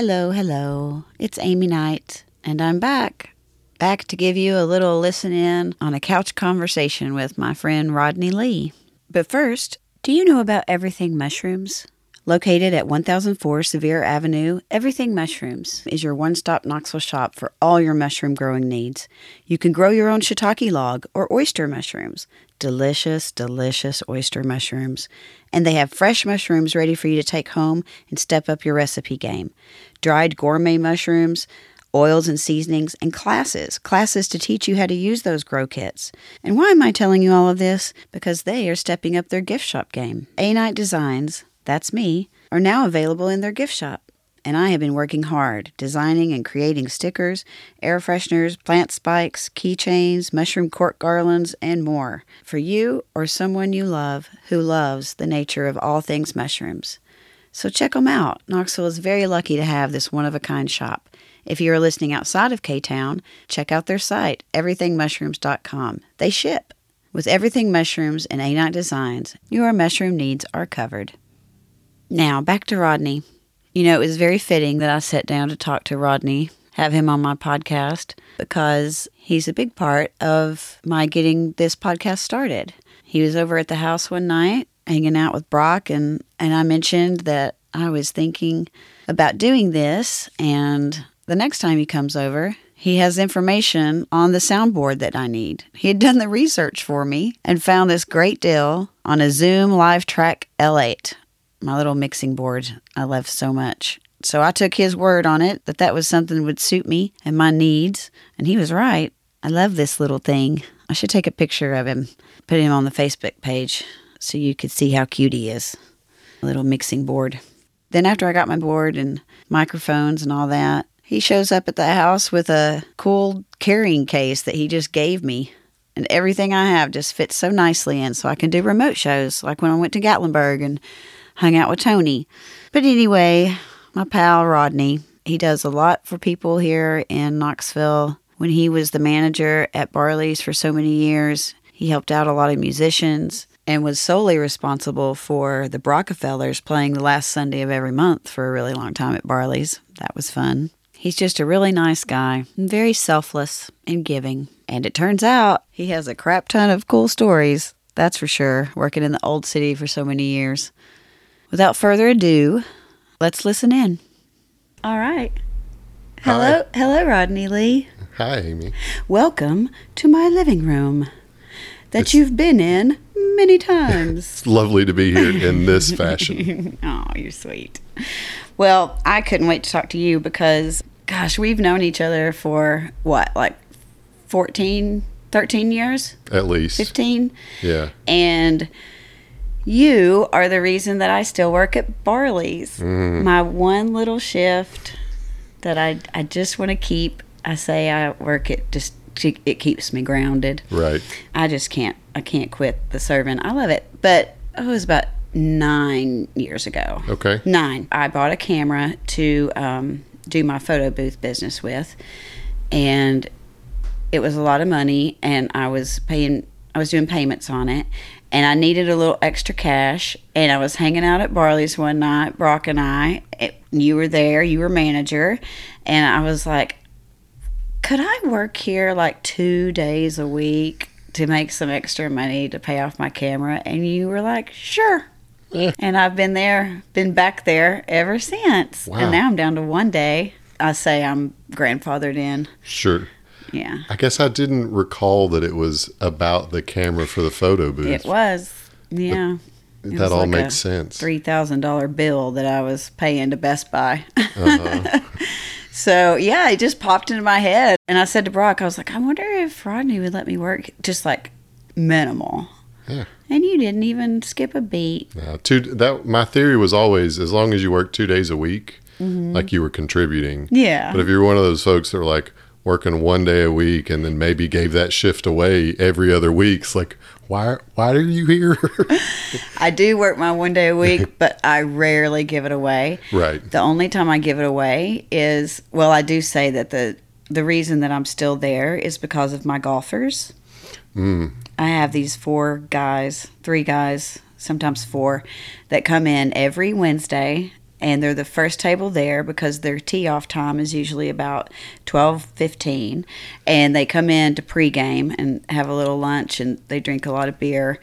hello, hello. It's Amy Knight, and I'm back. Back to give you a little listen in on a couch conversation with my friend Rodney Lee. But first, do you know about Everything Mushrooms? Located at 1004 Sevier Avenue, Everything Mushrooms is your one stop Knoxville shop for all your mushroom growing needs. You can grow your own shiitake log or oyster mushrooms. Delicious, delicious oyster mushrooms. And they have fresh mushrooms ready for you to take home and step up your recipe game. Dried gourmet mushrooms, oils and seasonings, and classes. Classes to teach you how to use those grow kits. And why am I telling you all of this? Because they are stepping up their gift shop game. A Knight Designs that's me, are now available in their gift shop. And I have been working hard, designing and creating stickers, air fresheners, plant spikes, keychains, mushroom cork garlands, and more for you or someone you love who loves the nature of all things mushrooms. So check them out. Knoxville is very lucky to have this one of a kind shop. If you are listening outside of K Town, check out their site, everythingmushrooms.com. They ship. With Everything Mushrooms and A Designs, your mushroom needs are covered. Now, back to Rodney. You know, it was very fitting that I sat down to talk to Rodney, have him on my podcast, because he's a big part of my getting this podcast started. He was over at the house one night hanging out with Brock, and, and I mentioned that I was thinking about doing this. And the next time he comes over, he has information on the soundboard that I need. He had done the research for me and found this great deal on a Zoom LiveTrak L8 my little mixing board I love so much. So I took his word on it that that was something that would suit me and my needs, and he was right. I love this little thing. I should take a picture of him, put him on the Facebook page so you could see how cute he is. A little mixing board. Then after I got my board and microphones and all that, he shows up at the house with a cool carrying case that he just gave me. And everything I have just fits so nicely in so I can do remote shows like when I went to Gatlinburg and hung out with Tony. But anyway, my pal Rodney, he does a lot for people here in Knoxville. When he was the manager at Barley's for so many years, he helped out a lot of musicians and was solely responsible for the Brockefellers playing the last Sunday of every month for a really long time at Barley's. That was fun. He's just a really nice guy, very selfless and giving. And it turns out he has a crap ton of cool stories, that's for sure, working in the old city for so many years. Without further ado, let's listen in. All right. Hello, Hi. hello, Rodney Lee. Hi, Amy. Welcome to my living room that it's, you've been in many times. it's lovely to be here in this fashion. oh, you're sweet. Well, I couldn't wait to talk to you because, gosh, we've known each other for what, like 14, 13 years? At least. 15? Yeah. And you are the reason that I still work at Barley's. Mm. My one little shift that I I just want to keep. I say I work it just it keeps me grounded. Right. I just can't I can't quit the serving. I love it, but oh, it was about nine years ago. Okay. Nine. I bought a camera to um, do my photo booth business with, and it was a lot of money, and I was paying. I was doing payments on it, and I needed a little extra cash. And I was hanging out at Barley's one night, Brock and I. It, you were there, you were manager, and I was like, could I work here like two days a week to make some extra money to pay off my camera? And you were like, sure. Yeah. And I've been there, been back there ever since. Wow. And now I'm down to one day. I say I'm grandfathered in. Sure. Yeah. I guess I didn't recall that it was about the camera for the photo booth. It was. Yeah. It that all like makes sense. Three thousand dollar bill that I was paying to Best Buy. Uh-huh. so yeah, it just popped into my head, and I said to Brock, I was like, I wonder if Rodney would let me work just like minimal. Yeah. And you didn't even skip a beat. No, two. That my theory was always as long as you work two days a week, mm-hmm. like you were contributing. Yeah. But if you're one of those folks that are like, working one day a week and then maybe gave that shift away every other week. It's like, why why are you here? I do work my one day a week, but I rarely give it away. Right. The only time I give it away is well, I do say that the the reason that I'm still there is because of my golfers. Mm. I have these four guys, three guys, sometimes four, that come in every Wednesday and they're the first table there because their tee off time is usually about 12 15 and they come in to pregame and have a little lunch and they drink a lot of beer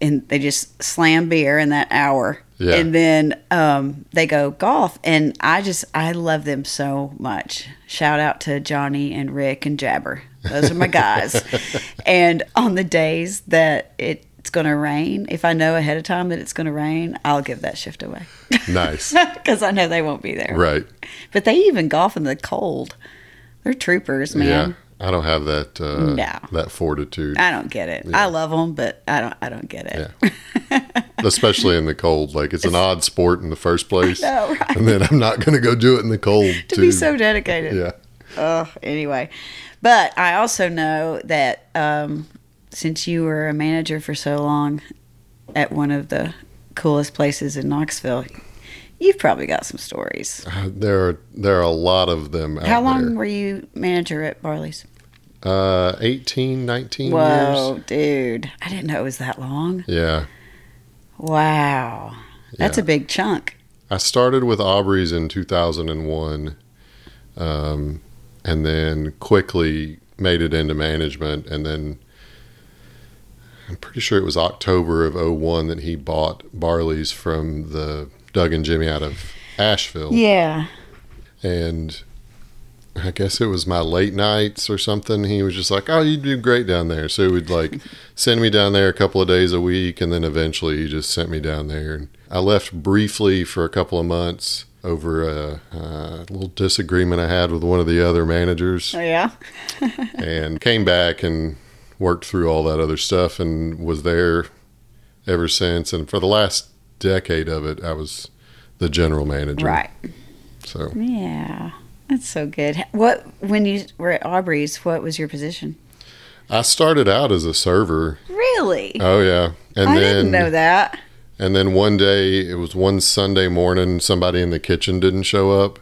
and they just slam beer in that hour. Yeah. and then um, they go golf and i just i love them so much. Shout out to johnny and rick and jabber. Those are my guys. And on the days that it's going to rain if i know ahead of time that it's going to rain i'll give that shift away Nice. because i know they won't be there right. but they even golf in the cold they're troopers man Yeah. I don't have that uh, No. that fortitude, i don't get it i love them but i don't i don't get it especially in the cold. Like it's an odd sport in the first place, know, right? and then I'm not going to go do it in the cold to too. be so dedicated yeah. Oh, anyway. But I also know that um, since you were a manager for so long at one of the coolest places in Knoxville, you've probably got some stories. Uh, There are there are a lot of them out How long there. were you manager at Barley's? Uh, 18, 19 Whoa, years. dude. I didn't know it was that long. Yeah. Wow. That's Yeah. a big chunk. I started with Aubrey's in 2001, um, and then quickly made it into management. And then I'm pretty sure it was October of 01 that he bought Barley's from the Doug and Jimmy out of Asheville. Yeah. And I guess it was my late nights or something. He was just like, "Oh, you do great down there." So he would like send me down there a couple of days a week, and then eventually he just sent me down there. And I left briefly for a couple of months over a, a little disagreement I had with one of the other managers, Oh, yeah. and came back and worked through all that other stuff, and was there ever since. And for the last decade of it, I was the general manager. Right. So Yeah. That's so good. What, when you were at Aubrey's, what was your position? I started out as a server. Really? Oh yeah, and I then didn't know that. and then one day it was one Sunday morning. Somebody in the kitchen didn't show up,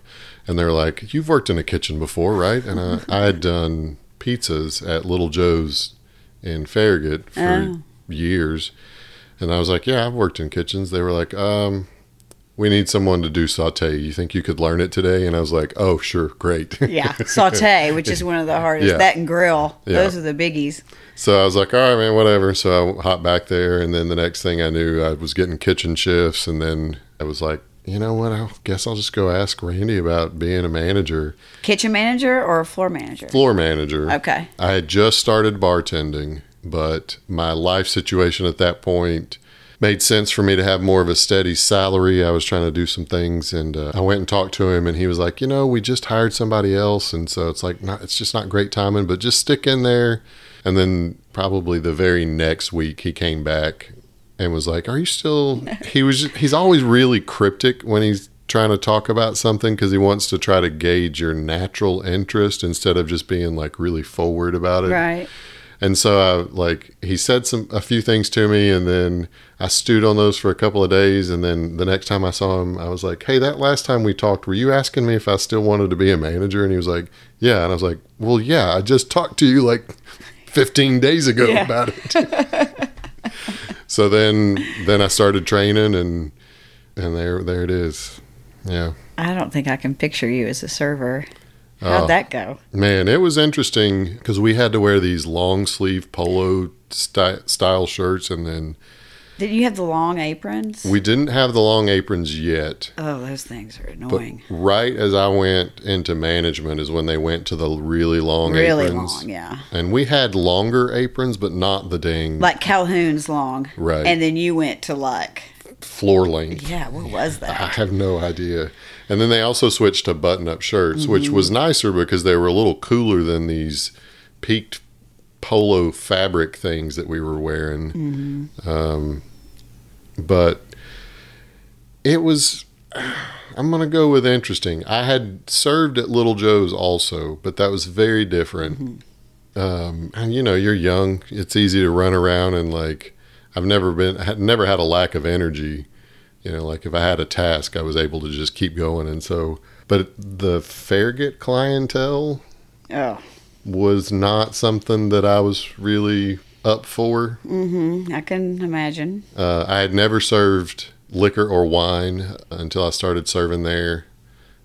and they're like, "You've worked in a kitchen before, right?" And I, I had done pizzas at Little Joe's in Farragut for Oh. years, and I was like, "Yeah, I've worked in kitchens." They were like, "Um." We need someone to do saute. You think you could learn it today? And I was like, "Oh, sure, great." Yeah, saute, which is one of the hardest. Yeah. That and grill, Yeah. those are the biggies. So I was like, all right, man, whatever. So I hopped back there, and then the next thing I knew, I was getting kitchen shifts, and then I was like, you know what? I guess I'll just go ask Randy about being a manager, Kitchen manager or a floor manager? floor manager. Okay. I had just started bartending, but my life situation at that point made sense for me to have more of a steady salary. I was trying to do some things, and uh, I went and talked to him, and he was like, you know, we just hired somebody else, and so it's like, not, it's just not great timing, but just stick in there. And then probably the very next week, he came back and was like, "Are you still?" He was. He's always really cryptic when he's trying to talk about something because he wants to try to gauge your natural interest instead of just being like really forward about it. Right. And so I like he said some a few things to me and then I stewed on those for a couple of days and then the next time I saw him I was like, "Hey, that last time we talked, were you asking me if I still wanted to be a manager?" And he was like, "Yeah." And I was like, "Well, yeah, I just talked to you like 15 days ago Yeah. about it." so then then I started training and and there there it is. Yeah. I don't think I can picture you as a server. How'd Oh. that go? Man, it was interesting because we had to wear these long sleeve polo sty- style shirts, and then Did you have the long aprons? we didn't have the long aprons yet. oh, those things are annoying. But right as I went into management is when they went to the really long aprons. really aprons. long, yeah. And we had longer aprons, but not the dang Like Calhoun's long. Right. And then you went to like, floor length. yeah, what was that? I have no idea. And then they also switched to button up shirts, which Mm-hmm. was nicer because they were a little cooler than these peaked polo fabric things that we were wearing. Mm-hmm. Um, but it was, I'm going to go with interesting. I had served at Little Joe's also, but that was very different. Mm-hmm. Um, and you know, you're young, it's easy to run around and like, I've never been, had never had a lack of energy you know like if i had a task i was able to just keep going and so but the farragut clientele Oh, was not something that i was really up for mm-hmm. I can imagine. uh, i had never served liquor or wine until I started serving there.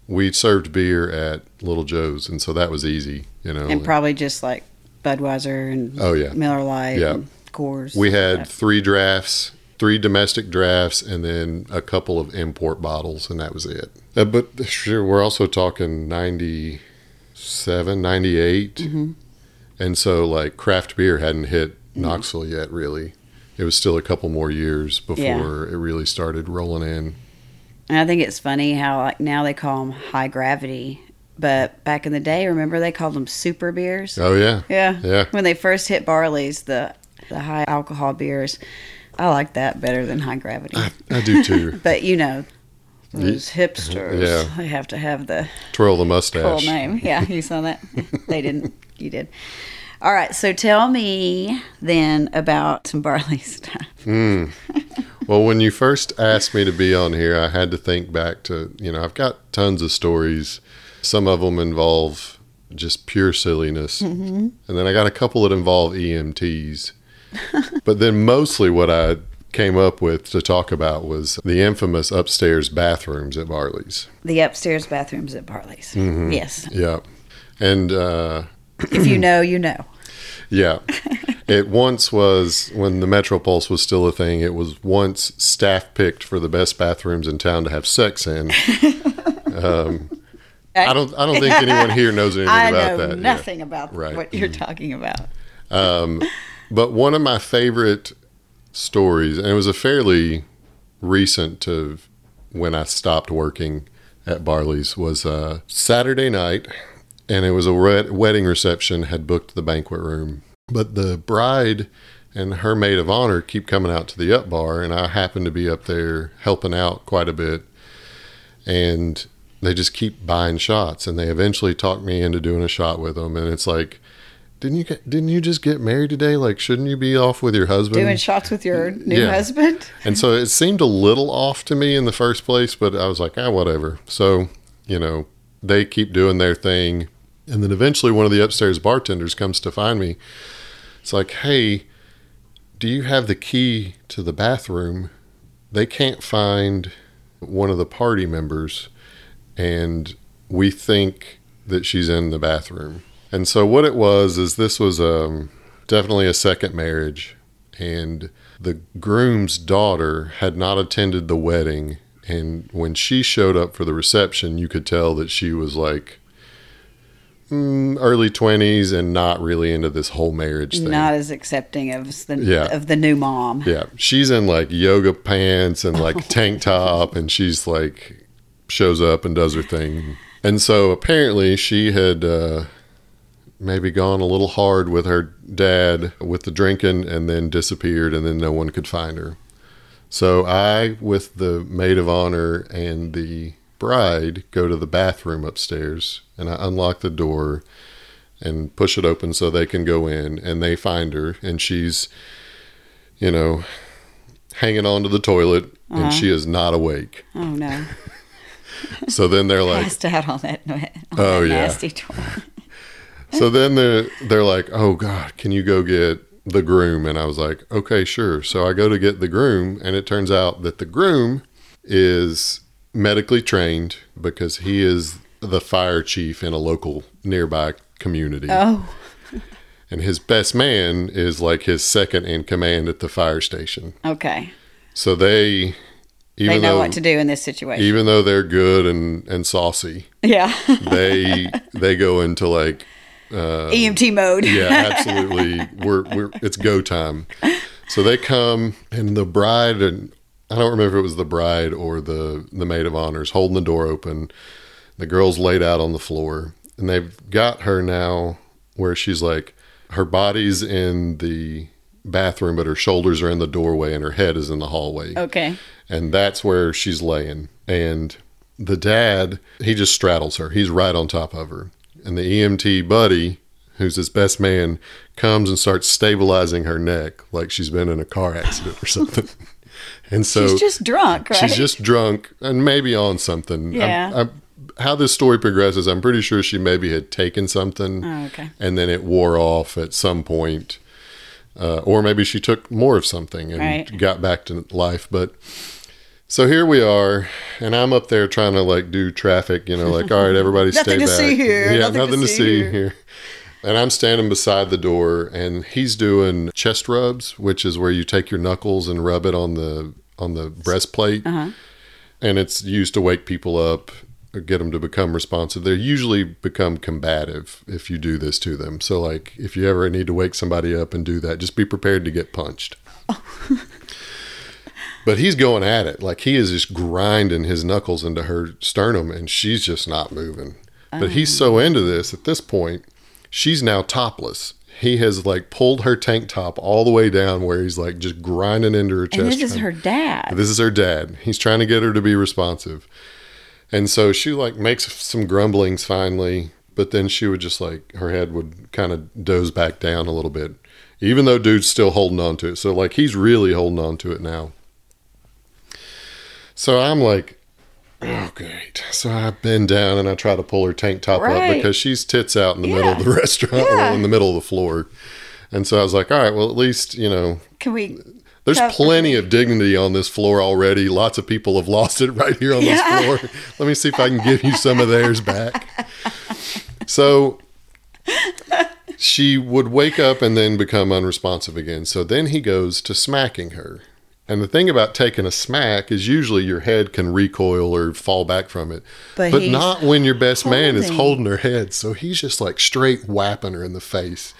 We served beer at Little Joe's, and so that was easy, you know. And probably just like Budweiser and Oh, yeah. Miller Lite Yeah. and Coors. we had three drafts, three domestic drafts, and then a couple of import bottles, and that was it. Uh, but sure, we're also talking 97, 98. Mm-hmm. And so, like, craft beer hadn't hit Mm-hmm. Knoxville yet, really. It was still a couple more years before Yeah. it really started rolling in. And I think it's funny how like now they call them high gravity, but back in the day, remember they called them super beers. Oh, yeah. Yeah, Yeah. When they first hit Barley's, the the high alcohol beers, I like that better than high gravity. I, I do too. but you know, those uh-huh, hipsters, Yeah. they have to have the Twirl the cool mustache. name. Yeah, you saw that. they didn't. You did. All right. So tell me then about some barley stuff. Mm. Well, when you first asked me to be on here, I had to think back to, you know, I've got tons of stories. Some of them involve just pure silliness. And then I got a couple that involve EMTs. but then mostly what I came up with to talk about was the infamous upstairs bathrooms at Barley's. The upstairs bathrooms at Barley's. Mm-hmm. Yes. Yeah. And, uh, if you know, you know. Yeah. It once was when the Metro Pulse was still a thing. It was once staff picked for the best bathrooms in town to have sex in. Um, I don't. I don't think anyone here knows anything I about know that. yeah. nothing about Right. what you're talking about. Um, but one of my favorite stories, and it was a fairly recent to when I stopped working at Barley's, was uh, Saturday night, and it was a wed- wedding reception. Had booked the banquet room, but the bride and her maid of honor keep coming out to the up bar, and I happen to be up there helping out quite a bit, and they just keep buying shots, and they eventually talk me into doing a shot with them, and it's like. Didn't you get, didn't you just get married today? Like, shouldn't you be off with your husband? Doing shots with your new Yeah. husband. And so it seemed a little off to me in the first place, but I was like, ah, whatever. So, you know, they keep doing their thing. And then eventually one of the upstairs bartenders comes to find me. It's like, hey, do you have the key to the bathroom? They can't find one of the party members, and we think that she's in the bathroom. And so what it was is this was um, definitely a second marriage, and the groom's daughter had not attended the wedding. And when she showed up for the reception, you could tell that she was like mm, early 20s and not really into this whole marriage thing. Not as accepting of the Yeah. of the new mom. Yeah, she's in like yoga pants and like tank top, and she's like shows up and does her thing. And so apparently she had uh, maybe gone a little hard with her dad with the drinking, and then disappeared, and then no one could find her. So I, with the maid of honor and the bride, go to the bathroom upstairs, and I unlock the door and push it open so they can go in, and they find her, and she's you know, hanging onto the toilet and she uh-huh. is not awake. Oh no, So then they're like, passed out on that, on Oh, that yeah. nasty toy. so then they're, they're like, oh God, can you go get the groom? And I was like, okay, sure. So I go to get the groom, and it turns out that the groom is medically trained because he is the fire chief in a local nearby community. Oh, And his best man is like his second in command at the fire station. okay. So they, even They know though what to do in this situation. even though they're good and and saucy, yeah, they they go into like uh, EMT mode. yeah, absolutely. We're we're it's go time. So they come and the bride and I don't remember if it was the bride or the the maid of honors holding the door open. The girl's laid out on the floor and they've got her now where she's like her body's in the bathroom but her shoulders are in the doorway and her head is in the hallway Okay. and that's where she's laying. And the dad, he just straddles her. He's right on top of her. And the EMT buddy, who's his best man, comes and starts stabilizing her neck like she's been in a car accident or something. and so She's just drunk, right? she's just drunk and maybe on something. I'm- Yeah. I'm- how this story progresses, I'm pretty sure she maybe had taken something Oh, okay. and then it wore off at some point. Uh, or maybe she took more of something and Right. got back to life. But So here we are, and I'm up there trying to like do traffic, you know, like all right, everybody stay Nothing to back. see here, Yeah, nothing to nothing to see see here. here. And I'm standing beside the door, and he's doing chest rubs, which is where you take your knuckles and rub it on the on the breastplate, Uh-huh. and it's used to wake people up, or get them to become responsive. They usually become combative if you do this to them. So, like, if you ever need to wake somebody up and do that, just be prepared to get punched. But he's going at it. Like he is just grinding his knuckles into her sternum and she's just not moving. But he's so into this at this point, she's now topless. He has like pulled her tank top all the way down where he's like just grinding into her chest. And this is her dad. this is her dad. He's trying to get her to be responsive. And so she like makes some grumblings finally, but then she would just like her head would kind of doze back down a little bit. Even though dude's still holding on to it. So like he's really holding on to it now. So I'm like, oh great. So I bend down and I try to pull her tank top up because she's tits out in the middle of the restaurant, Yeah. well, in the middle of the floor. And so I was like, all right, well at least, you know, Can we? there's Cover- plenty of dignity on this floor already. Lots of people have lost it right here on Yeah. this floor. Let me see if I can give you some of theirs back. So she would wake up and then become unresponsive again. So then he goes to smacking her. And the thing about taking a smack is usually your head can recoil or fall back from it. But But, not when your best man is holding. holding her head. So he's just like straight whapping her in the face.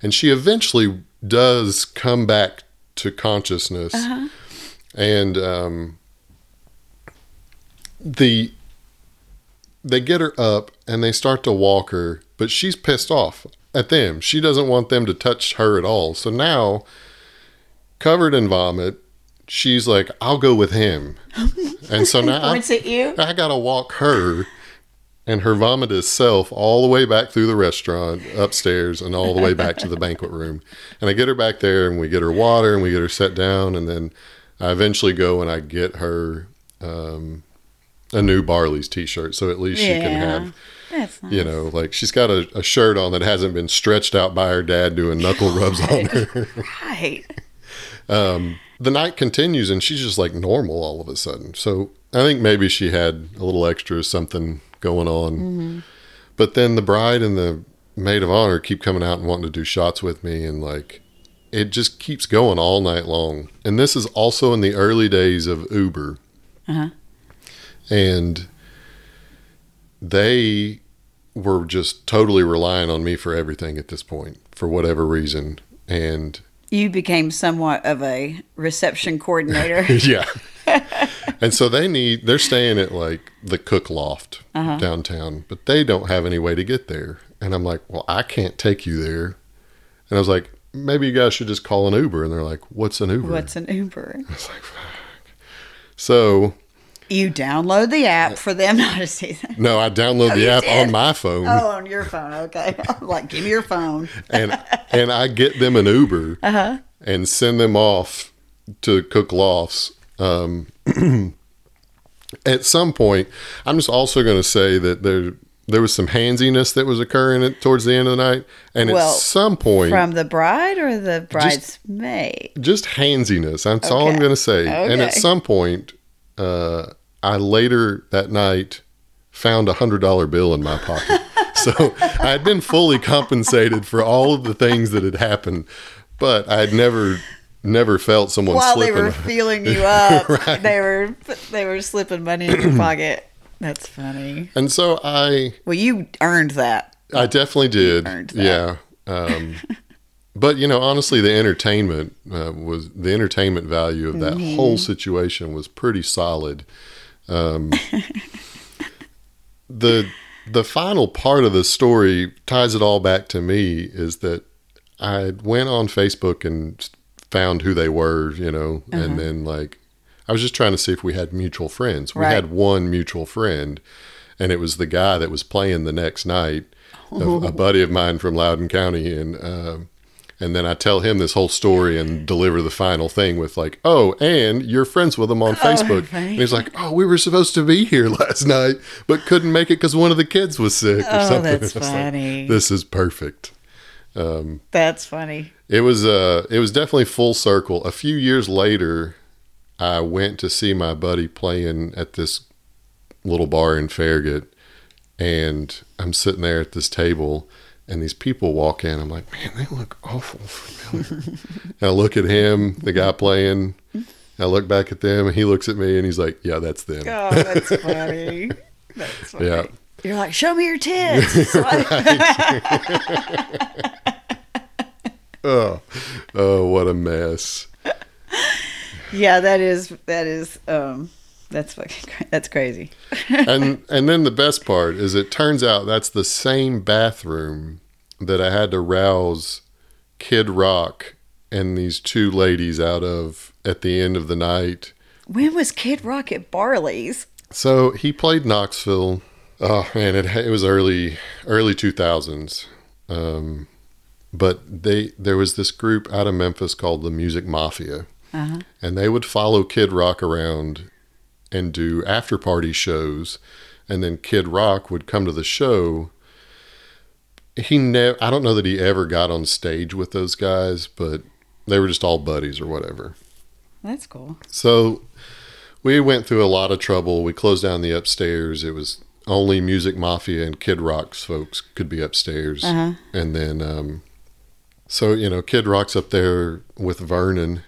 And she eventually does come back to consciousness. Uh-huh. And um, the they get her up and they start to walk her, but she's pissed off at them. She doesn't want them to touch her at all. So now, covered in vomit, she's like, "I'll go with him." and so now I. I gotta walk her and her vomitous self all the way back through the restaurant, upstairs, and all the way back to the banquet room. And I get her back there, and we get her water, and we get her set down, and then I eventually go and I get her um, a new Barley's T-shirt, so at least she can have. That's nice. You know, like she's got a, a shirt on that hasn't been stretched out by her dad doing knuckle rubs on her. Right. The night continues and she's just like normal all of a sudden. So I think maybe she had a little extra something going on. But then the bride and the maid of honor keep coming out and wanting to do shots with me and like it just keeps going all night long. And this is also in the early days of Uber. Uh-huh. And they were just totally relying on me for everything at this point for whatever reason. And You became somewhat of a reception coordinator. yeah. and so they need they're staying at like the cook loft uh-huh. downtown, but they don't have any way to get there. And I'm like, "Well, I can't take you there." And I was like, "Maybe you guys should just call an Uber." And they're like, "What's an Uber?" What's an Uber? I was like, Fuck. So, You download the app for them not to see that. no, I download the app did? on my phone Oh, on your phone. Okay. I'm like, give me your phone. and and I get them an Uber Uh-huh. and send them off to Cook Lofts. Um, at some point, I'm just also going to say that there there was some handsiness that was occurring at, towards the end of the night, and Well, at some point, From the bride or the bridesmaid? just handsiness. That's all I'm going to say. And at some point, uh, I later that night found a hundred dollar bill in my pocket. so I had been fully compensated for all of the things that had happened, but I had never, never felt someone While they slipping. were feeling you up, Right. they were they were slipping money in your pocket. That's funny. and so I, Well, you earned that. I definitely did. earned that. Yeah. Um, but you know, honestly, the entertainment uh, was the entertainment value of that Mm-hmm. whole situation was pretty solid. Um, the the final part of the story ties it all back to me is that I went on Facebook and found who they were, you know, Uh-huh. and then like I was just trying to see if we had mutual friends. We Right. had one mutual friend, and it was the guy that was playing the next night, a, a buddy of mine from Loudon County, and um and then I tell him this whole story and deliver the final thing with like, "Oh, and you're friends with him on Facebook." funny. and he's like, "Oh, we were supposed to be here last night, but couldn't make it because one of the kids was sick or Oh, something." that's was like, this is perfect. That's funny. It was uh it was definitely full circle. A few years later, I went to see my buddy playing at this little bar in Farragut, and I'm sitting there at this table, and these people walk in. I'm like, man, they look awful familiar. and I look at him, the guy playing. I look back at them, and he looks at me, and he's like, yeah, that's them. Oh, that's funny. That's funny. Yeah. You're like, show me your tits. Oh, oh, what a mess. yeah, that is that is um that's fucking that's crazy. and and then the best part is it turns out that's the same bathroom that I had to rouse Kid Rock and these two ladies out of at the end of the night. When was Kid Rock at Barley's? So he played Knoxville. Oh man, it it was early early two thousands. Um, but they there was this group out of Memphis called the Muzik Mafia, Uh-huh. and they would follow Kid Rock around and do after party shows, and then Kid Rock would come to the show. He never I don't know that he ever got on stage with those guys, but they were just all buddies or whatever. That's cool. So we went through a lot of trouble. We closed down the upstairs. It was only Muzik Mafia and Kid Rock's folks could be upstairs. Uh-huh. And then, um, so, you know, Kid Rock's up there with Vernon.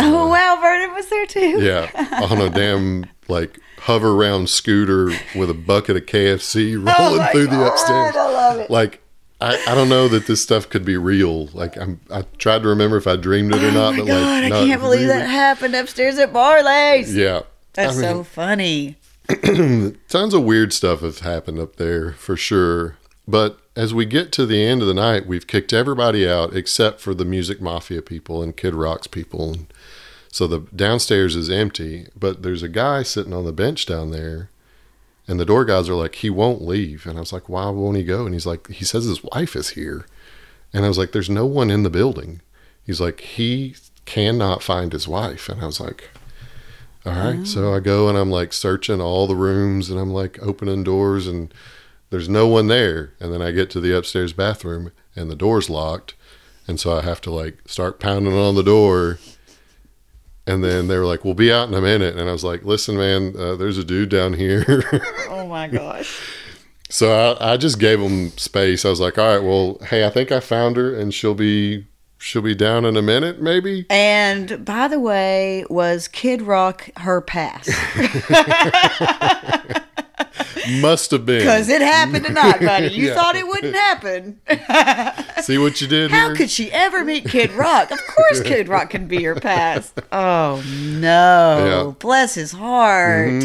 Oh wow, Vernon was there too. Yeah. on a damn, like, Hoveround scooter with a bucket of KFC rolling Oh through the upstairs. I love it. Like, I, I don't know that this stuff could be real. Like I'm, I tried to remember if I dreamed it or Oh not, my but god, like, I can't believe really. that happened upstairs at Barley's. Yeah, That's I mean, so funny. tons of weird stuff has happened up there for sure. But as we get to the end of the night, we've kicked everybody out except for the Muzik Mafia people and Kid Rock's people. And so the downstairs is empty, but there's a guy sitting on the bench down there. And the door guys are like, he won't leave. And I was like, why won't he go? And he's like, he says his wife is here. And I was like, there's no one in the building. He's like, he cannot find his wife. And I was like, all right. Oh. So I go and I'm like searching all the rooms and I'm like opening doors and there's no one there. And then I get to the upstairs bathroom and the door's locked. And so I have to like start pounding on the door. And then they were like, we'll be out in a minute. And I was like, listen, man, uh, there's a dude down here. Oh my gosh. so I, I just gave them space. I was like, all right, well, hey, I think I found her and she'll be. She'll be down in a minute, maybe. And by the way, was Kid Rock her pass? Must have been. Because it happened tonight, buddy. You Yeah. thought it wouldn't happen. See what you did How here? could she ever meet Kid Rock? Of course, Kid Rock can be her past. Oh no! Yeah. Mm-hmm. Bless his heart.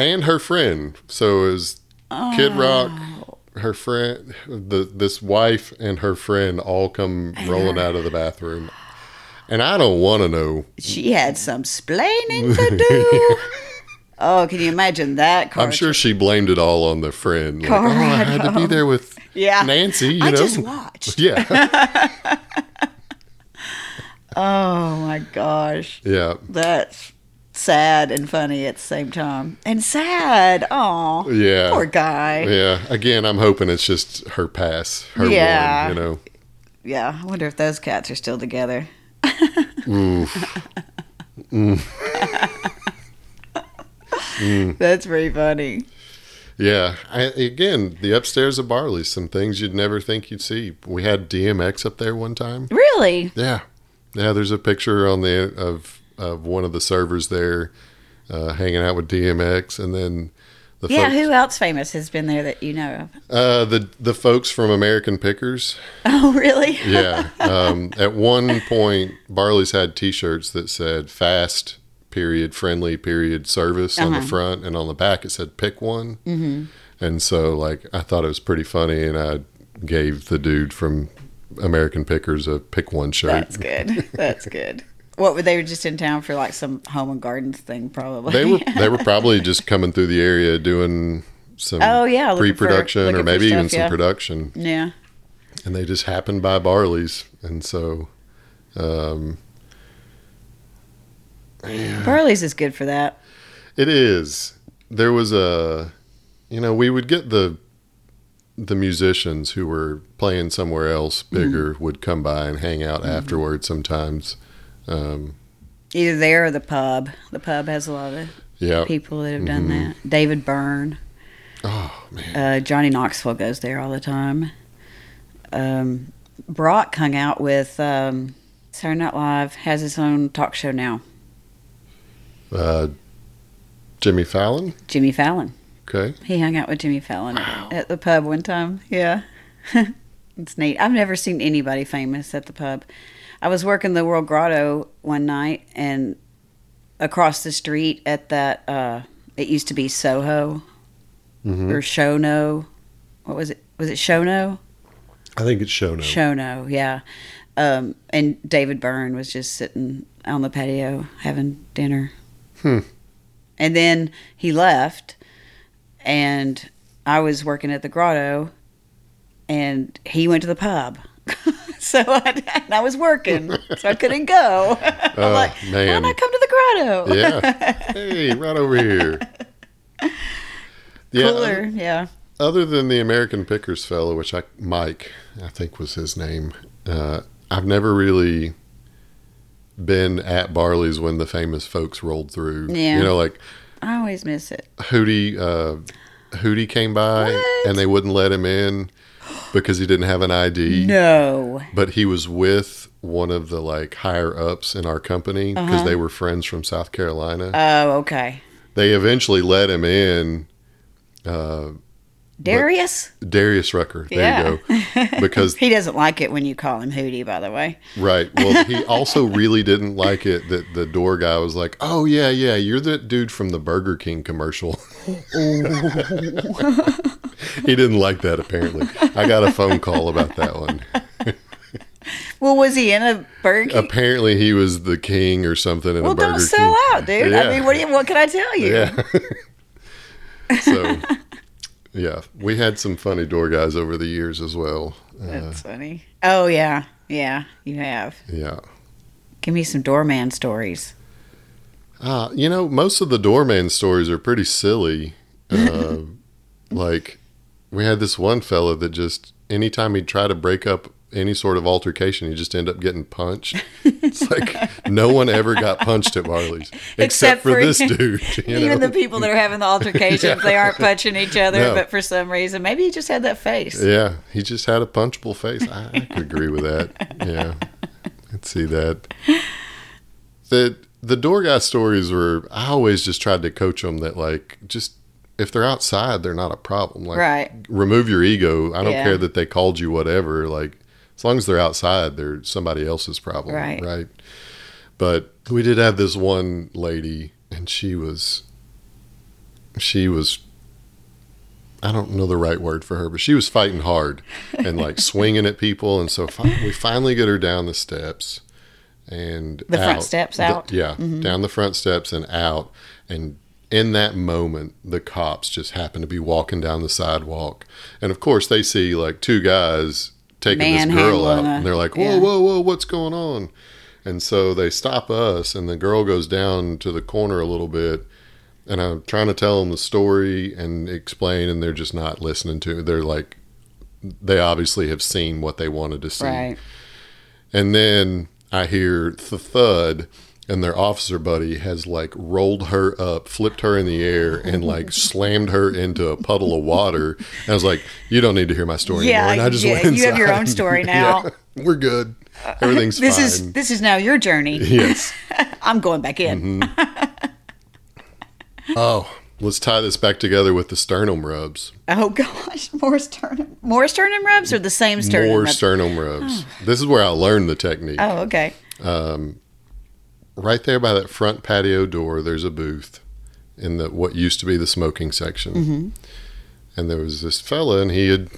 and her friend. So it was Kid Rock, Oh. her friend, the this wife and her friend all come rolling out of the bathroom, and I don't want to know. She had some splaining to do. Oh, can you imagine that? Car I'm sure she blamed it all on the friend. Like, oh, I had to be there with Yeah. Nancy. You I know, just watched. yeah, Oh my gosh, yeah, that's sad and funny at the same time, and sad. Oh, yeah. poor guy. Yeah. Again, I'm hoping it's just her pass, her Yeah. one. You know. Yeah, I wonder if those cats are still together. Oof. Mm. That's pretty funny. Yeah. I, again, the upstairs of Barley, some things you'd never think you'd see. We had DMX up there one time. Really? Yeah, yeah. There's a picture on the of of one of the servers there, uh, hanging out with DMX, and then the Yeah. folks, Who else famous has been there that you know of? uh, the the folks from American Pickers. Oh, really? Yeah. um, at one point, Barley's had T-shirts that said "fast." Period, friendly period, service on the Uh-huh. front, and on the back it said "pick one." Mm-hmm. And so, like, I thought it was pretty funny, and I gave the dude from American Pickers a "pick one" shirt. That's good. That's good. What were they were just in town for like some home and gardens thing, probably. They were they were probably just coming through the area doing some Oh, yeah, pre-production looking or for maybe even stuff, some production, yeah. and they just happened by Barley's, and so um, Barley's is good for that. it is. There was a, you know, we would get the the musicians who were playing somewhere else Mm-hmm. bigger would come by and hang out afterwards sometimes. Um, Either there or the pub. The pub has a lot of Yeah. people that have done that. David Byrne, Oh man. uh, Johnny Knoxville goes there all the time. Um, Brock hung out with um, Saturday Night Live. Has his own talk show now. Uh, Jimmy Fallon. Jimmy Fallon. Okay. He hung out with Jimmy Fallon at, at the pub one time. Yeah. it's neat. I've never seen anybody famous at the pub. I was working the World Grotto one night and across the street at that uh it used to be Soho hmm or Shono. What was it? Was it Shono? I think it's Shono. Shono, yeah. Um, and David Byrne was just sitting on the patio having dinner. Hmm. And then he left, and I was working at the grotto, and he went to the pub. so I, and I was working, so I couldn't go. I'm Oh, like, why man. not come to the grotto? yeah. Hey, right over here. Yeah. Cooler, yeah. Other than the American Pickers fellow, which I Mike, I think was his name. Uh, I've never really been at Barley's when the famous folks rolled through. Yeah. You know, like I always miss it. Hootie. Uh, Hootie came by What? and they wouldn't let him in because he didn't have an ID. No. But he was with one of the like higher ups in our company because Uh-huh. they were friends from South Carolina. Oh, okay. they eventually let him in. Uh, Darius? Darius Rucker. There Yeah. you go. Because He doesn't like it when you call him Hootie, by the way. right. Well, he also really didn't like it that the door guy was like, "Oh yeah, yeah, you're the dude from the Burger King commercial." he didn't like that apparently. I got a phone call about that one. Well, was he in a Burger King? Apparently, he was the king or something in well, a Burger King. don't sell out, dude. Yeah. I mean, what, do you, what can I tell you? Yeah. so, yeah, we had some funny door guys over the years as well. Uh, That's funny. Oh, yeah. Yeah, you have. yeah. Give me some doorman stories. Uh, you know, most of the doorman stories are pretty silly. Uh, like, we had this one fella that just, anytime he'd try to break up any sort of altercation, he'd just end up getting punched. It's like no one ever got punched at Barley's except, Except for, for- this dude. You Even know? the people that are having the altercations, Yeah. they aren't punching each other, No. but for some reason, maybe he just had that face. Yeah, he just had a punchable face. I, I could agree with that. Yeah, I'd see that. The the door guy stories were. I always just tried to coach them that like just if they're outside, they're not a problem. Like Right. remove your ego. I don't Yeah. care that they called you whatever. Like as long as they're outside, they're somebody else's problem. Right. Right. But we did have this one lady, and she was she was I don't know the right word for her, but she was fighting hard and like swinging at people. And so fi- we finally get her down the steps and The front out. steps The- out? yeah, mm-hmm. down the front steps and out. And in that moment, the cops just happen to be walking down the sidewalk. And of course, they see like two guys taking this girl out. And they're like, whoa, Yeah. whoa, whoa, what's going on? And so they stop us, and the girl goes down to the corner a little bit. And I'm trying to tell them the story and explain, and they're just not listening to it. They're like, they obviously have seen what they wanted to see. Right. And then I hear the thud, and their officer buddy has like rolled her up, flipped her in the air, and like slammed her into a puddle of water. And I was like, "You don't need to hear my story Yeah, anymore." And I just yeah, went you have your own story now. Yeah, we're good. Uh, Everything's This fine. is this is now your journey. yes. I'm going back in. Mm-hmm. Oh, let's tie this back together with the sternum rubs. Oh gosh, more sternum, more sternum rubs, or the same sternum? More rubs? sternum rubs. Oh. This is where I learned the technique. Oh, okay. Um, right there by that front patio door there's a booth in the what used to be the smoking section Mm-hmm. and there was this fella and he had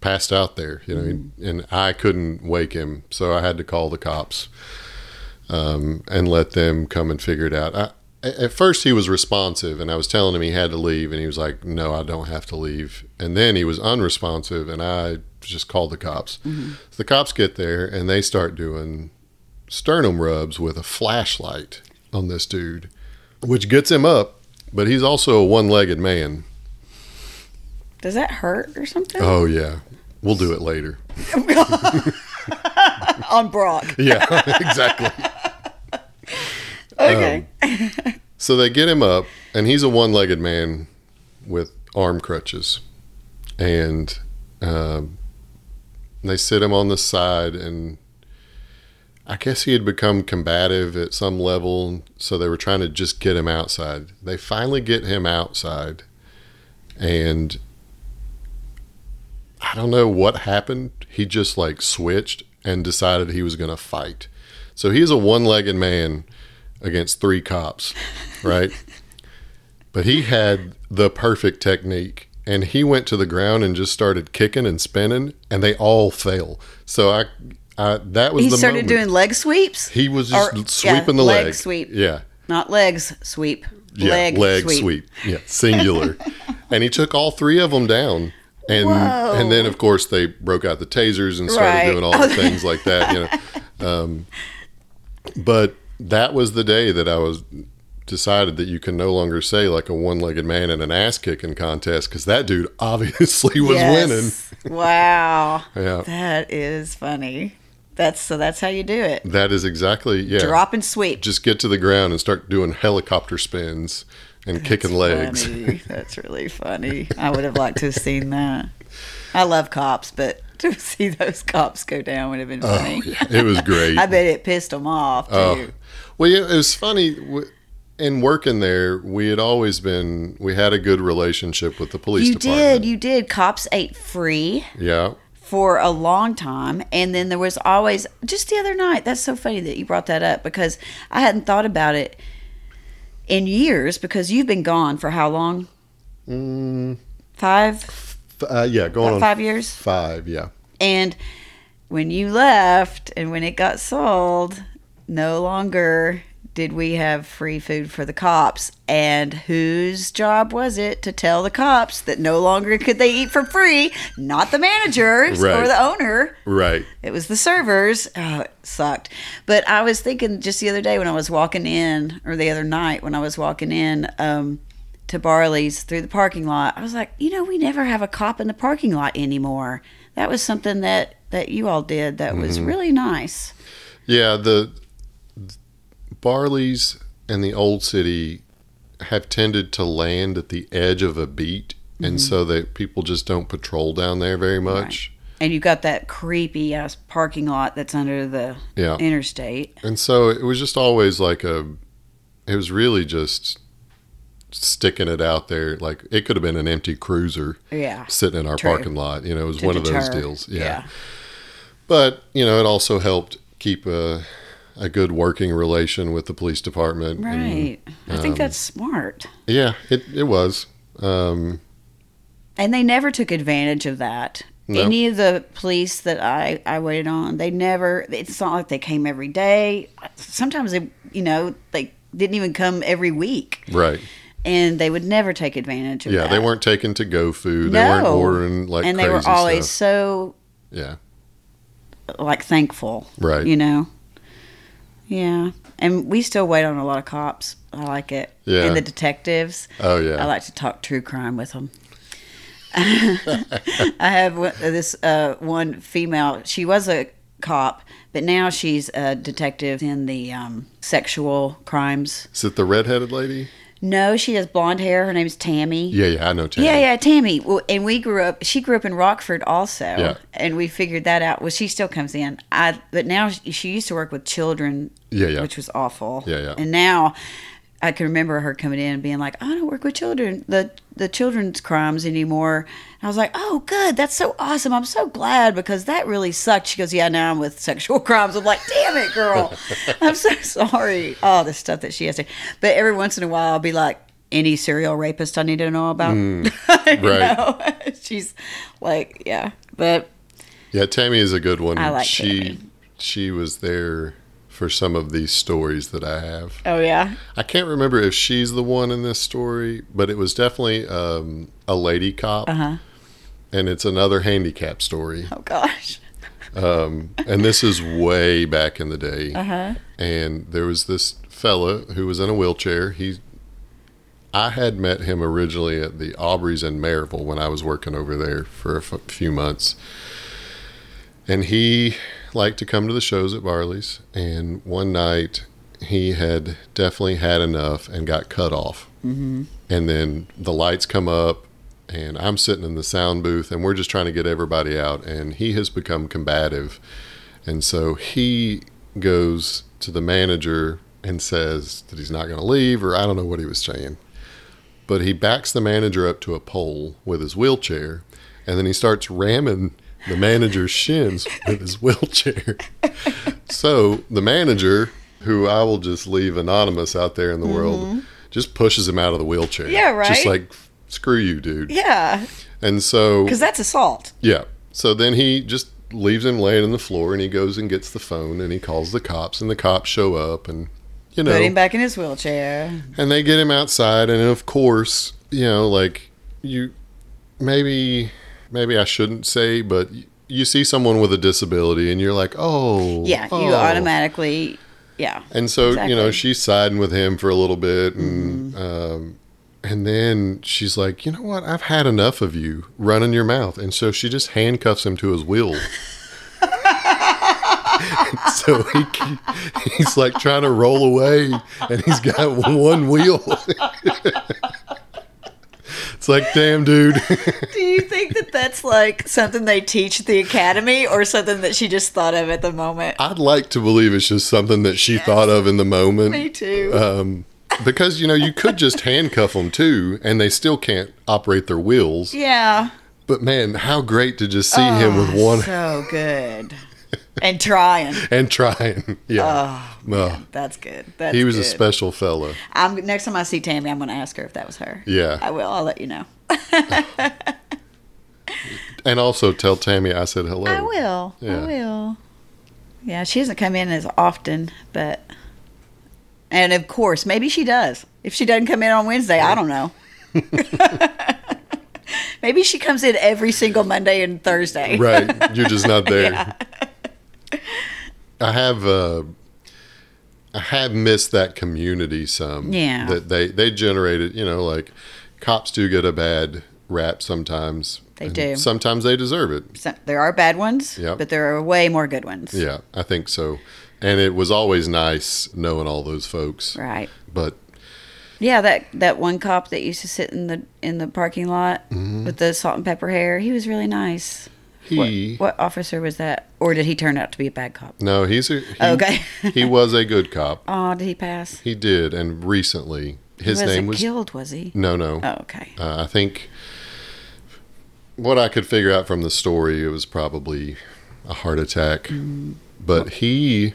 passed out there you know Mm-hmm. and i couldn't wake him so i had to call the cops um, and let them come and figure it out I, at first he was responsive and i was telling him he had to leave and he was like no i don't have to leave and then he was unresponsive and i just called the cops Mm-hmm. so the cops get there and they start doing sternum rubs with a flashlight on this dude, which gets him up, but he's also a one legged man. Does that hurt or something? Oh, yeah. We'll do it later. On Brock. Yeah, exactly. Okay. So they get him up, and he's a one legged man with arm crutches. And um, they sit him on the side, and I guess he had become combative at some level. So they were trying to just get him outside. They finally get him outside, and I don't know what happened. He just like switched and decided he was going to fight. So he's a one legged man against three cops, right? but he had the perfect technique and he went to the ground and just started kicking and spinning and they all fell. So I, I that was he started moment. doing leg sweeps, he was just or- yeah, sweeping the leg leg. sweep. Yeah. not legs sweep. Yeah, leg, sweep. sweep. Yeah, singular. and he took all three of them down. And Whoa. and then of course they broke out the tasers and started Right. doing all the things like that, you know. Um, but that was the day that I was decided that you can no longer say like a one-legged man in an ass kicking contest because that dude obviously was Yes. wow. Yeah, that is funny. That's so. That's how you do it. that is exactly yeah. Drop and sweep. Just get to the ground and start doing helicopter spins and kicking legs. Funny. That's really funny. I would have liked to have seen that. I love cops, but to see those cops go down would have been Oh, funny. yeah, it was great. I bet it pissed them off oh. too. Oh. Well, yeah, it was funny. In working there, we had always been, we had a good relationship with the police you department. did, you did. Cops ate free yeah. For a long time, and then there was always just the other night. That's so funny that you brought that up because I hadn't thought about it in years because you've been gone for how long? Mm, Five, f- uh, yeah, going on five years. five. Yeah. And when you left and when it got sold, no longer did we have free food for the cops. And whose job was it to tell the cops that no longer could they eat for free? Not the managers or the owner. Right. It was the servers. Oh, it sucked. But I was thinking just the other day when I was walking in, or the other night when I was walking in um, to Barley's through the parking lot, I was like, you know, we never have a cop in the parking lot anymore. That was something that that you all did that was really nice. Yeah. The Barleys and the Old City have tended to land at the edge of a beat. And mm-hmm. so that people just don't patrol down there very much. And you've got that creepy ass parking lot that's under the Yeah. interstate. And so it was just always like a, it was really just sticking it out there. Like it could have been an empty cruiser Yeah. sitting in our True. parking lot. You know, it was To one of those deter. deals. Yeah. But, you know, it also helped keep a, a good working relation with the police department. and- Right. I think um, that's smart. yeah, it, it was. Um, And they never took advantage of that. No. Any of the police that I, I waited on, they never, it's not like they came every day. Sometimes they, you know, they didn't even come every week. right. And they would never take advantage of Yeah, that. Yeah, they weren't taking to go food. They weren't No. ordering like and they were always stuff. so, Yeah, like, thankful. right. You know? Yeah. And we still wait on a lot of cops. I like it. Yeah. And the detectives. Oh, yeah. I like to talk true crime with them. I have this uh, one female. She was a cop, but now she's a detective in the um, sexual crimes. Is it the redheaded lady? No, she has blonde hair. Her name's Tammy. Yeah, yeah, I know Tammy. Yeah, yeah, Tammy. Well, and we grew up. She grew up in Rockford, also. Yeah. And we figured that out. Well, she still comes in. I, but now she, she used to work with children, Yeah, yeah. which was awful. Yeah, yeah. And now, I can remember her coming in and being like, "I don't work with children, the the children's crimes anymore." And I was like, "Oh, good. That's so awesome. I'm so glad because that really sucked." She goes, "Yeah, now I'm with sexual crimes." I'm like, "Damn it, girl. I'm so sorry." All the stuff that she has to. But every once in a while, I'll be like. Any serial rapist I need to know about? Mm, right. She's like, yeah, but Yeah, Tammy is a good one. I like she Tammy. she was there for some of these stories that I have. oh yeah, I can't remember if she's the one in this story, but it was definitely um, a lady cop, uh huh. and it's another handicap story. Oh gosh, Um, and this is way back in the day. uh huh. and there was this fella who was in a wheelchair. He, I had met him originally at the Aubreys in Maryville when I was working over there for a f- few months, and he liked to come to the shows at Barley's. And one night, he had definitely had enough and got cut off. Mm-hmm. And then the lights come up, and I'm sitting in the sound booth, and we're just trying to get everybody out. And he has become combative. And so he goes to the manager and says that he's not going to leave, or I don't know what he was saying. But he backs the manager up to a pole with his wheelchair, and then he starts ramming the manager's shins with his wheelchair. so the manager, who I will just leave anonymous out there in the world, mm-hmm. just pushes him out of the wheelchair. Yeah, right. Just like, screw you, dude. Yeah, And so because that's assault. yeah. So then he just leaves him laying on the floor and he goes and gets the phone and he calls the cops and the cops show up and you know Put him back in his wheelchair. and they get him outside and of course, you know, like you maybe maybe I shouldn't say but you see someone with a disability and you're like, "Oh." Yeah, you oh. automatically. Yeah. And so, you know, Mm-hmm. she's siding with him for a little bit and um and then she's like, "You know what? I've had enough of you running your mouth." And so she just handcuffs him to his wheel. so he he's like trying to roll away and he's got one wheel. It's like, "Damn, dude." Do you think that that's like something they teach at the academy or something that she just thought of at the moment? I'd like to believe it's just something that she thought of in the moment. Me too. Um, because you know you could just handcuff them too, and they still can't operate their wheels. yeah. But man, how great to just see him with one So good. And trying. and trying. Yeah, oh, Ugh. That's good. That's he was a special fella. I'm next time I see Tammy, I'm going to ask her if that was her. Yeah, I will. I'll let you know. and also tell Tammy I said hello. I will. Yeah. I will. Yeah, she doesn't come in as often, but and of course, maybe she does. If she doesn't come in on Wednesday, I don't know. maybe she comes in every single Monday and Thursday. Right, you're just not there. Yeah. I have uh, I have missed that community some. Yeah. that they they generated. You know, like cops do get a bad rap sometimes. They do. Sometimes they deserve it. So, there are bad ones, Yep. but there are way more good ones. Yeah, I think so. And it was always nice knowing all those folks. Right. But Yeah, that that one cop that used to sit in the in the parking lot Mm-hmm. with the salt and pepper hair, he was really nice. He What, what officer was that, or did he turn out to be a bad cop? no, he's a he, Okay. he was a good cop. Oh, did he pass? He did, and recently his name was killed, was he? no, no. Oh, okay. Uh, I think what I could figure out from the story, it was probably a heart attack. Mm. But he,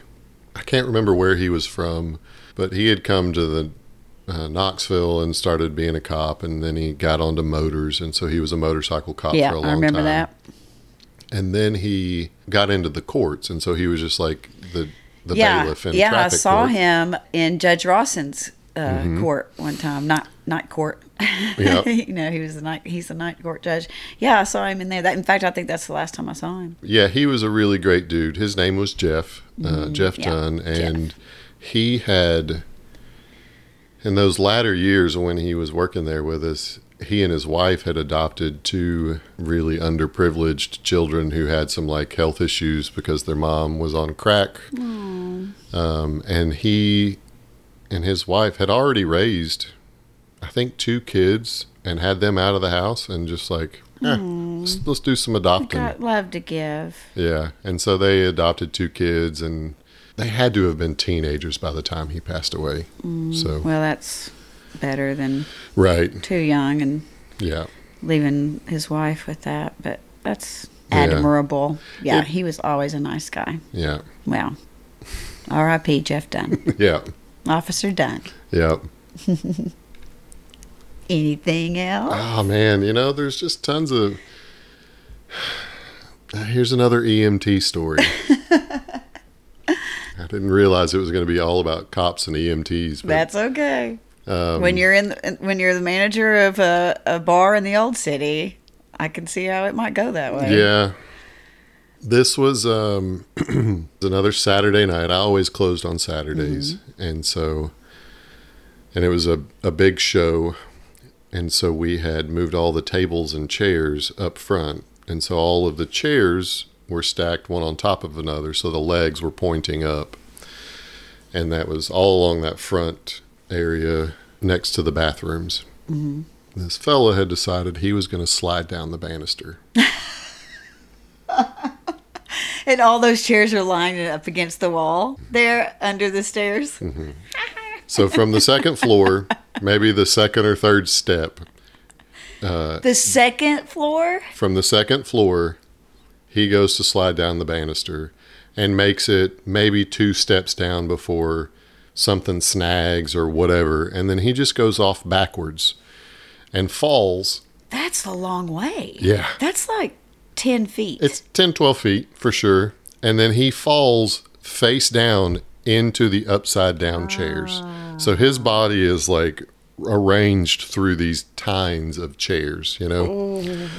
I can't remember where he was from, but he had come to the uh, Knoxville and started being a cop, and then he got onto motors, and so he was a motorcycle cop yeah, for a long I remember time. that. And then he got into the courts, and so he was just like the the yeah, bailiff in yeah, I saw court. him in Judge Rawson's uh, Mm-hmm. court one time. Not night court. Yep. you know, he was the night. He's the night court judge. Yeah, I saw him in there. That, in fact, I think that's the last time I saw him. Yeah, he was a really great dude. His name was Jeff, uh, Jeff Mm-hmm. yeah, Dunn, and he had, in those latter years when he was working there with us, he and his wife had adopted two really underprivileged children who had some like health issues because their mom was on crack. Um, and he and his wife had already raised, I think, two kids and had them out of the house and just like, eh, let's, let's do some adopting. Got love to give. Yeah, and so they adopted two kids, and they had to have been teenagers by the time he passed away. So Well, that's better than right, too young and yeah, leaving his wife with that. But that's admirable. Yeah, It- he was always a nice guy. yeah, Well, R.I.P. Jeff Dunn, yeah, Officer Dunn. yeah. Anything else? Oh man, you know, there's just tons of. Here's another EMT story. I didn't realize it was going to be all about cops and EMTs. But, That's okay. Um, when you're in, the, when you're the manager of a, a bar in the old city, I can see how it might go that way. Yeah. This was um, another Saturday night. I always closed on Saturdays. And so, and it was a, a big show. And so we had moved all the tables and chairs up front. And so all of the chairs were stacked one on top of another. So the legs were pointing up. and that was all along that front area next to the bathrooms. Mm-hmm. This fella had decided he was going to slide down the banister. And all those chairs are lined up against the wall there under the stairs. So from the second floor, maybe the second or third step, The second floor? from the second floor, he goes to slide down the banister and makes it maybe two steps down before something snags or whatever. And then he just goes off backwards and falls. That's a long way. Yeah. That's like 10 feet. It's 10, 12 feet for sure. And then he falls face down into the upside down chairs. Ah. So his body is like arranged through these tines of chairs, you know? Oh.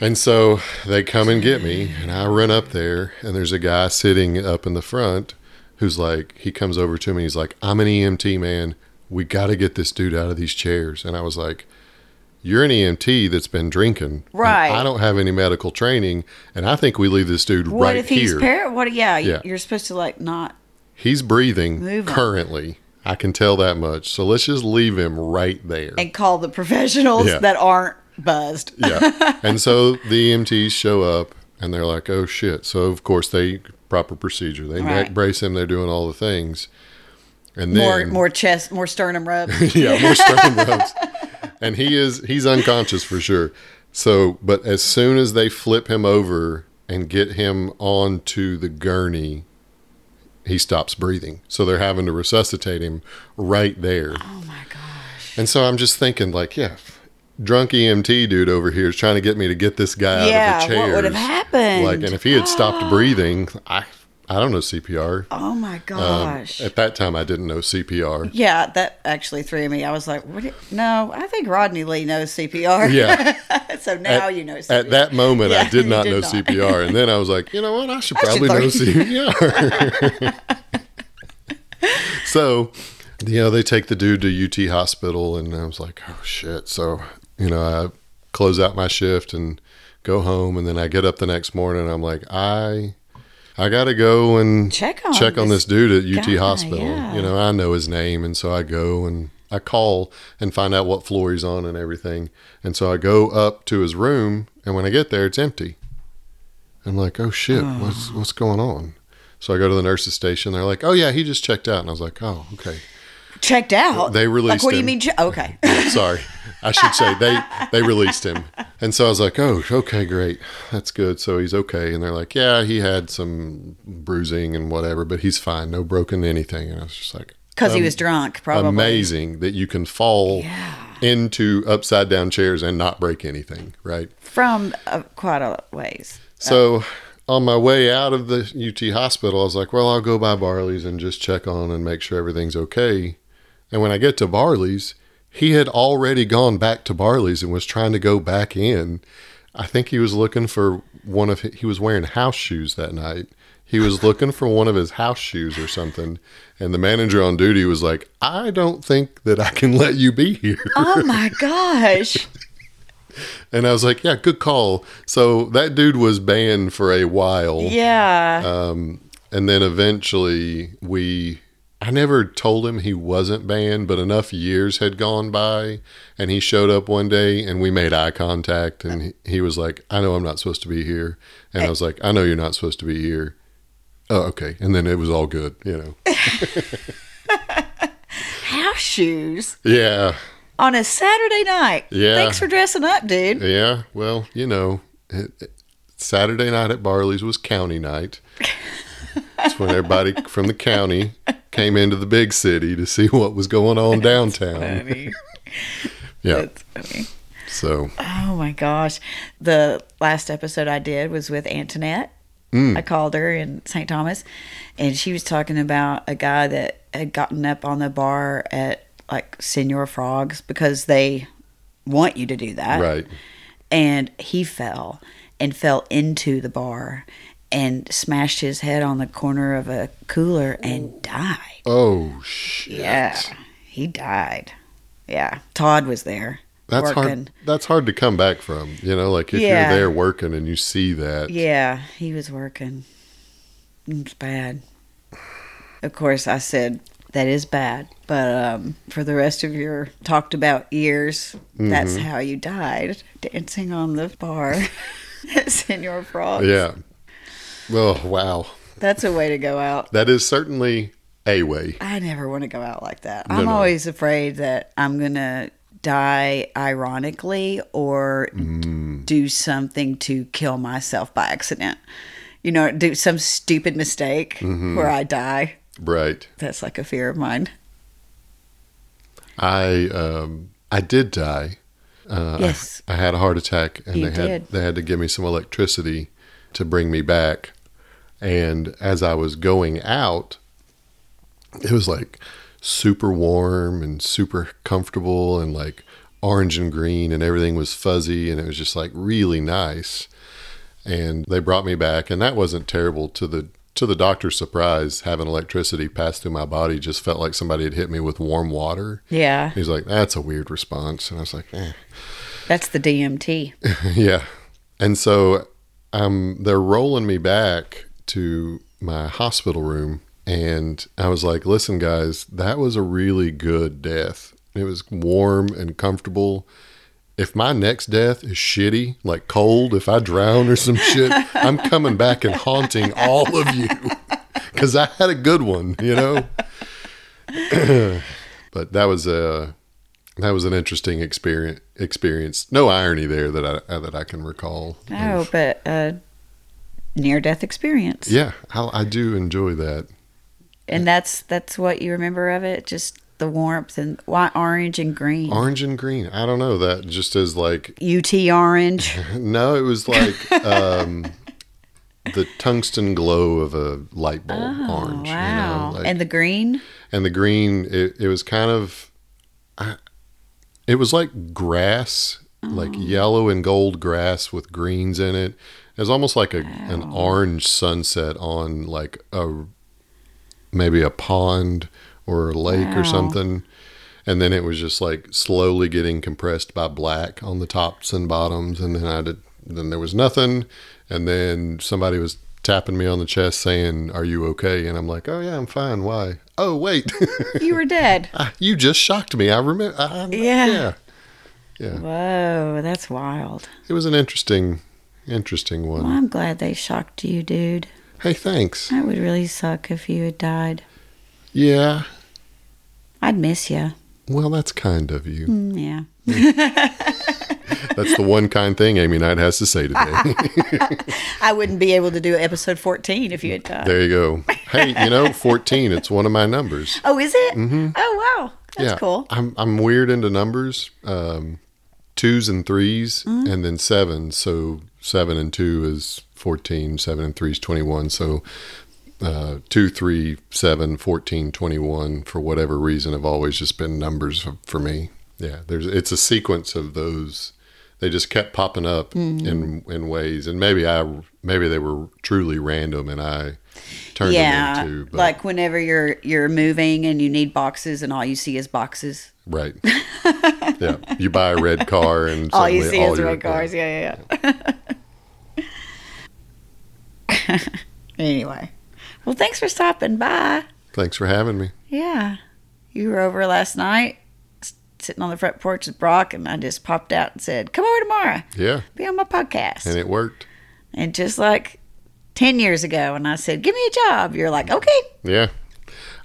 And so they come and get me, and I run up there, and there's a guy sitting up in the front who's like, he comes over to me, he's like, I'm an EMT man. We got to get this dude out of these chairs. And I was like, You're an EMT that's been drinking. Right. I don't have any medical training, and I think we leave this dude what right if he's here. par- What? Yeah, Yeah. you're supposed to like not. he's breathing currently. I can tell that much. So let's just leave him right there. And call the professionals Yeah. that aren't buzzed. yeah. And so the EMTs show up and they're like, oh shit. So of course they proper procedure. They neck brace him, they're doing all the things. And More, then more chest, more sternum rub. yeah, more sternum rubs. And he is he's unconscious for sure. So but as soon as they flip him over and get him onto the gurney, he stops breathing. So they're having to resuscitate him right there. oh my gosh. And so I'm just thinking, like, yeah, drunk EMT dude over here is trying to get me to get this guy out of the chair. what would have happened? Like, and if he had stopped breathing, I, I don't know CPR. Oh my Um, gosh. at that time, I didn't know CPR. yeah, that actually threw me. I was like, what? No, I think Rodney Lee knows CPR. Yeah. so now at, you know CPR. At that moment, I did not did know not. CPR, and then I was like, you know what? I should I should probably know learn. CPR. so, you know, they take the dude to UT hospital, and I was like, oh shit. So, you know, I close out my shift and go home, and then I get up the next morning. And I'm like, I, I got to go and Check on check on this this dude at UT guy, hospital. yeah. You know, I know his name, and so I go and I call and find out what floor he's on and everything. And so I go up to his room, and when I get there, it's empty. I'm like, oh shit, oh. what's what's going on? So I go to the nurse's station. They're like, oh yeah, he just checked out, and I was like, oh okay. Checked out. They released. Like, what do you mean? che- Okay. Sorry, I should say they they released him, and so I was like, oh okay, great, that's good. So he's okay, and they're like, yeah, he had some bruising and whatever, but he's fine, no broken anything. And I was just like, Because he was drunk, probably. amazing that you can fall into upside down chairs and not break anything, right? From uh, quite a ways. So on my way out of the UT hospital, I was like, well, I'll go by Barley's and just check on and make sure everything's okay. And when I get to Barley's, he had already gone back to Barley's and was trying to go back in. I think he was looking for one of he was wearing house shoes that night. He was looking for one of his house shoes or something. And the manager on duty was like, I don't think that I can let you be here. Oh my gosh. And I was like, yeah, good call. So that dude was banned for a while. Yeah. Um, and then eventually we, I never told him he wasn't banned, but enough years had gone by and he showed up one day and we made eye contact and he, he was like, I know I'm not supposed to be here. And I was like, I know you're not supposed to be here. Oh, okay. And then it was all good, you know. House shoes Yeah. on a Saturday night. Yeah. Thanks for dressing up, dude. Yeah. Well, you know, it, it- Saturday night at Barley's was county night. That's when everybody from the county came into the big city to see what was going on downtown. Yeah. So, Oh my gosh. The last episode I did was with Antoinette. Mm. I called her in St. Thomas and she was talking about a guy that had gotten up on the bar at like Senor Frogs because they want you to do that. right. And he fell and fell into the bar and smashed his head on the corner of a cooler and died. Oh, shit. Yeah. He died. Yeah. Todd was there. That's working. hard. That's hard to come back from. You know, like if Yeah. you're there working and you see that. Yeah, he was working. It's bad. Of course, I said that is bad, but um, for the rest of your talked about years, that's Mm-hmm. how you died, dancing on the bar at Senor Frog. Yeah. Oh, wow. That's a way to go out. That is certainly a way. I never want to go out like that. No, I'm no. always afraid that I'm going to die ironically or Mm. do something to kill myself by accident. You know, do some stupid mistake Mm-hmm. where I die. Right. That's like a fear of mine. I um I did die. Uh, Yes. I, I had a heart attack, and You they had they had to give me some electricity to bring me back. And as I was going out, it was like super warm and super comfortable, and like orange and green, and everything was fuzzy, and it was just like really nice. And they brought me back, and that wasn't terrible to the to the doctor's surprise. Having electricity pass through my body just felt like somebody had hit me with warm water. Yeah. He's like, that's a weird response. And I was like, eh. That's the DMT. yeah. And so um, they're rolling me back to my hospital room. And I was like, listen, guys, that was a really good death. It was warm and comfortable. If my next death is shitty, like cold, if I drown or some shit, I'm coming back and haunting all of you because I had a good one, you know? but that was a. That was an interesting experience. Experience. No irony there that I that I can recall. No, but uh, near death experience. Yeah, I, I do enjoy that. And that's that's what you remember of it, just the warmth and why orange and green. Orange and green. I don't know that just as like UT orange. no, it was like um, the tungsten glow of a light bulb orange. Oh, wow. You know, like, and the green? and the green. It, it was kind of. I, it was like grass, like Oh. yellow and gold grass with greens in it. It was almost like a an orange sunset on like a maybe a pond or a lake Wow. or something. And then it was just like slowly getting compressed by black on the tops and bottoms. And then I did, then there was nothing. And then somebody was tapping me on the chest saying, Are you okay? And I'm like, Oh, yeah, I'm fine. Why? Oh, wait. You were dead. Ah, you just shocked me. I remember. I, I- Yeah. Yeah. Yeah. Whoa, that's wild. It was an interesting, interesting one. Well, I'm glad they shocked you, dude. Hey, thanks. That would really suck if you had died. Yeah. I'd miss you. Well, that's kind of you. Mm, yeah. That's the one kind thing Amy Knight has to say today. I wouldn't be able to do episode 14 if you had died. there you go. Hey, you know, 14, it's one of my numbers. Oh, is it? Mm-hmm. Oh, wow. That's yeah. cool. I'm, I'm weird into numbers. Um, twos and 3s Mm-hmm. and then sevens. So seven and two is 14, seven and three is 21. So uh, two, three, seven, 14, 21, for whatever reason, have always just been numbers for, for me. Yeah, there's it's a sequence of those. They just kept popping up Mm-hmm. in in ways, and maybe I maybe they were truly random, and I turned yeah, them into. But, like whenever you're you're moving and you need boxes and all you see is boxes. right, yeah. You buy a red car, and All you see is your- red cars. Yeah, yeah, yeah. anyway, well, thanks for stopping by. Thanks for having me. Yeah, you were over last night, sitting on the front porch with Brock, and I just popped out and said, "Come over tomorrow, Yeah, be on my podcast." and it worked. and just like ten years ago, and I said, "Give me a job," you're like, "Okay." Yeah,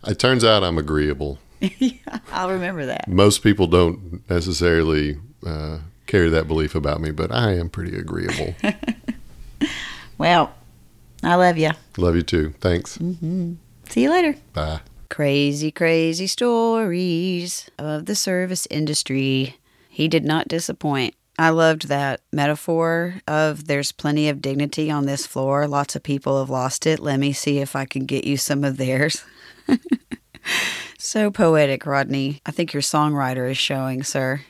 it turns out I'm agreeable. yeah, I'll remember that. Most people don't necessarily uh, carry that belief about me, but I am pretty agreeable. Well, I love you. Love you too. Thanks. Mm-hmm. See you later. Bye. Crazy, crazy stories of the service industry. He did not disappoint. I loved that metaphor of there's plenty of dignity on this floor. Lots of people have lost it. Let me see if I can get you some of theirs. so poetic, Rodney. I think your songwriter is showing, sir.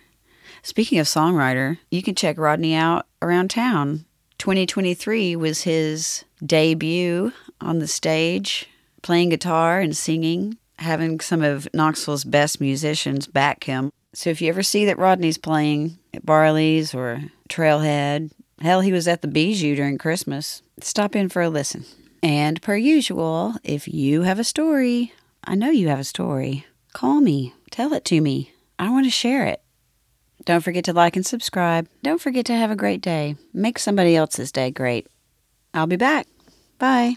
Speaking of songwriter, you can check Rodney out around town. 2023 was his debut on the stage, playing guitar and singing, having some of Knoxville's best musicians back him. So if you ever see that Rodney's playing at Barley's or Trailhead, hell, he was at the Bijou during Christmas, stop in for a listen. And per usual, if you have a story, I know you have a story, call me, tell it to me. I want to share it. Don't forget to like and subscribe. Don't forget to have a great day. Make somebody else's day great. I'll be back. Bye.